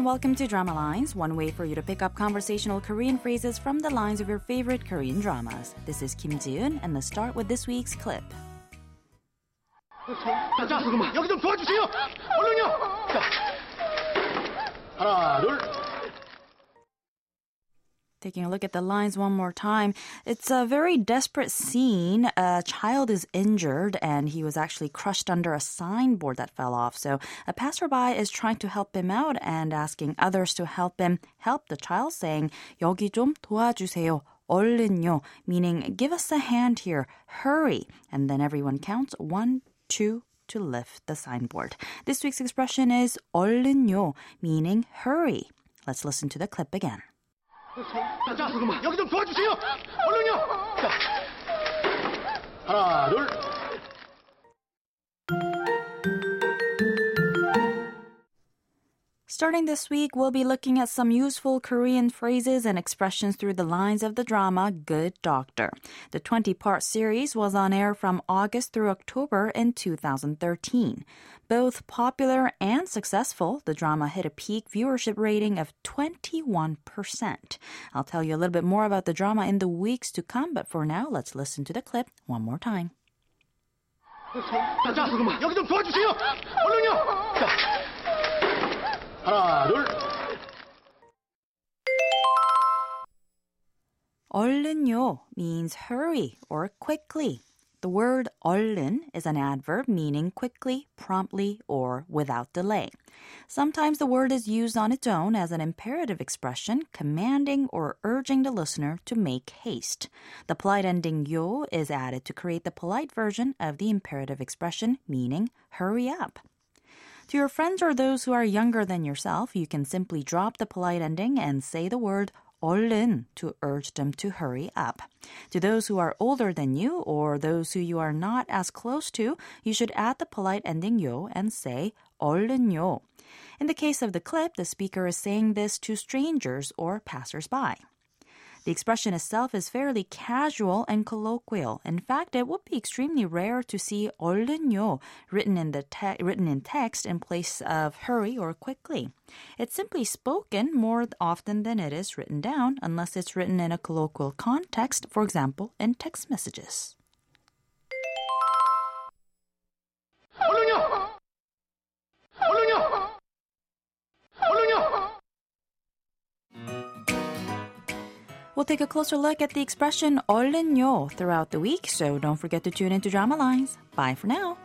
and welcome to Drama Lines, one way for you to pick up conversational Korean phrases from the lines of your favorite Korean dramas. This is Kim Ji-eun, and let's start with this week's clip. 자, 자, 잠깐만. 여기 좀 도와주세요. 얼른요. 자, 하나, 둘. Taking a look at the lines one more time. It's a very desperate scene. A child is injured and he was actually crushed under a signboard that fell off. So a passerby is trying to help him out and asking others to help him help the child, saying, 여기 좀 도와주세요. 얼른요, meaning give us a hand here. Hurry. And then everyone counts one, two, to lift the signboard. This week's expression is 얼른요, meaning hurry. Let's listen to the clip again. 자, 자. 여기 좀 도와주세요. 얼른요. 자, 하나, 둘. Starting this week, we'll be looking at some useful Korean phrases and expressions through the lines of the drama Good Doctor. The 20 part series was on air from August through October in 2013. Both popular and successful, the drama hit a peak viewership rating of 21%. I'll tell you a little bit more about the drama in the weeks to come, but for now, let's listen to the clip one more time. 자, 자, 잠깐만. 여기 좀 도와주세요. 얼른요. 자, 하나, 둘. 얼른요 means hurry or quickly. The word 얼른 is an adverb meaning quickly, promptly, or without delay. Sometimes the word is used on its own as an imperative expression, commanding or urging the listener to make haste. The polite ending 요 is added to create the polite version of the imperative expression, meaning hurry up. To your friends or those who are younger than yourself, you can simply drop the polite ending and say the word 얼른 to urge them to hurry up. To those who are older than you or those who you are not as close to, you should add the polite ending 요 and say 얼른요. In the case of the clip, the speaker is saying this to strangers or passersby. The expression itself is fairly casual and colloquial. In fact, it would be extremely rare to see 얼른요 written in the te- written in text in place of hurry or quickly. It's simply spoken more often than it is written down, unless it's written in a colloquial context, for example, in text messages. We'll take a closer look at the expression 얼른요 throughout the week, so don't forget to tune into Drama Lines. Bye for now.